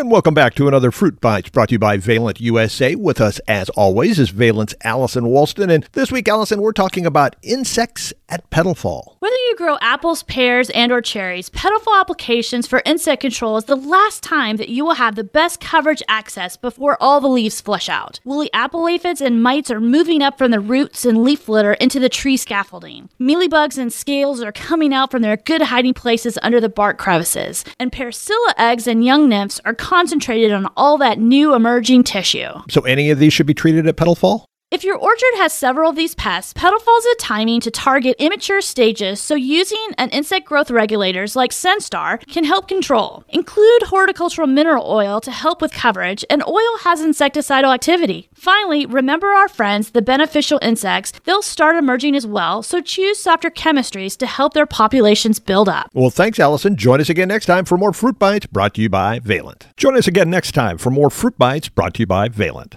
And welcome back to another Fruit Bites brought to you by Valent USA. With us, as always, is Valent's Allison Walston. And this week, Allison, we're talking about insects at petal fall. Whether you grow apples, pears, and or cherries, petal fall applications for insect control is the last time that you will have the best coverage access before all the leaves flush out. Woolly apple aphids and mites are moving up from the roots and leaf litter into the tree scaffolding. Mealybugs and scales are coming out from their good hiding places under the bark crevices. And pear psylla eggs and young nymphs are concentrated on all that new emerging tissue. So, any of these should be treated at petal fall? If your orchard has several of these pests, petal fall is timing to target immature stages, so using an insect growth regulators like Senstar can help control. Include horticultural mineral oil to help with coverage, and oil has insecticidal activity. Finally, remember our friends, the beneficial insects. They'll start emerging as well, so choose softer chemistries to help their populations build up. Well, thanks, Allison. Join us again next time for more Fruit Bites brought to you by Valent. Join us again next time for more Fruit Bites brought to you by Valent.